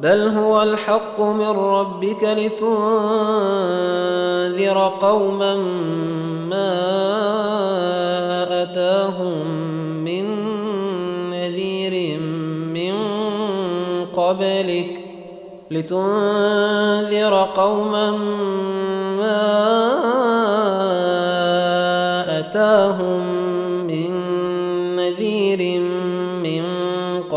بل هو الحق من ربك لتنذر قوما ما أتاهم من نذير من قبلك لتنذر قوما ما أتاهم من نذير من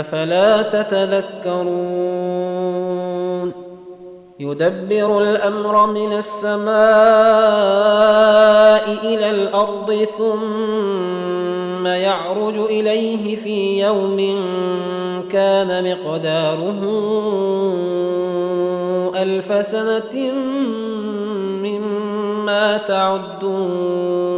أفلا تتذكرون؟ يدبر الأمر من السماء إلى الأرض ثم يعرج إليه في يوم كان مقداره ألف سنة مما تعدون.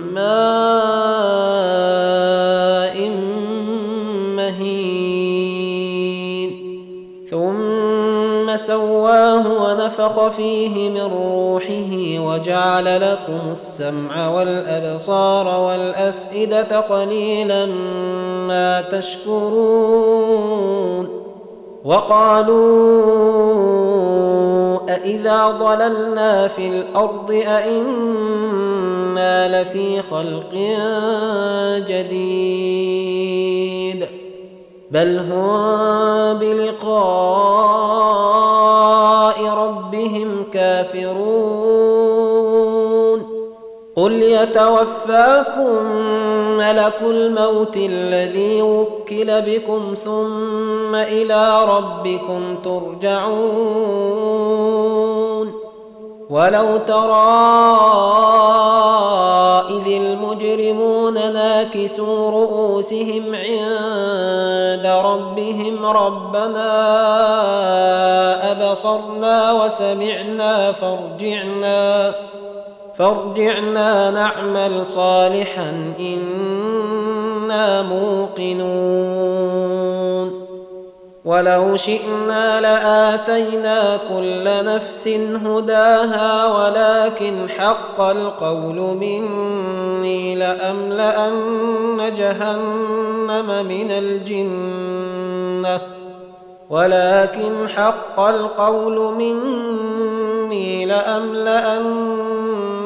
ماء مهين. ثم سواه ونفخ فيه من روحه وجعل لكم السمع والأبصار والأفئدة قليلا ما تشكرون. وقالوا أإذا ضللنا في الأرض أإنا لفي خلق جديد بل هم بلقاء ربهم كافرون قل يتوفاكم ملك الموت الذي وكل بكم ثم إلى ربكم ترجعون. ولو ترى إذ المجرمون ناكسوا رؤوسهم عند ربهم ربنا أبصرنا وسمعنا فارجعنا. فارجعنا نعمل صالحا إنا موقنون. ولو شئنا لآتينا كل نفس هداها ولكن حق القول مني لأملأن جهنم من الجنة. ولكن حق القول مني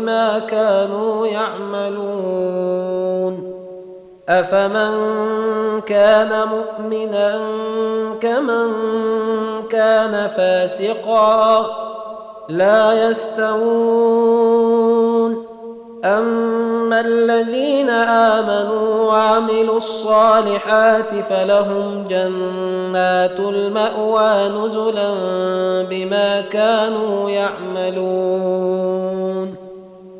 بما كانوا يعملون. افمن كان مؤمنا كمن كان فاسقا لا يستوون. اما الذين امنوا وعملوا الصالحات فلهم جنات الماوى نزلا بما كانوا يعملون.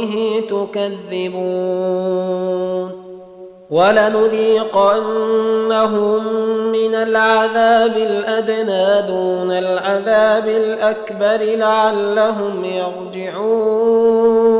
به تكذبون ولنذيقنهم من العذاب الأدنى دون العذاب الأكبر لعلهم يرجعون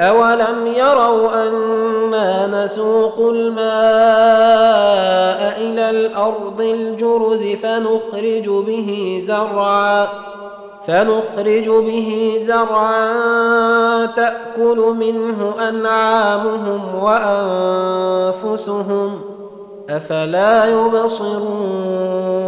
أولم يروا أنا نسوق الماء إلى الأرض الجرز فنخرج به زرعا فنخرج به زرعا تأكل منه أنعامهم وأنفسهم أفلا يبصرون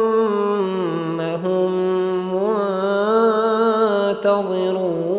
منتظرون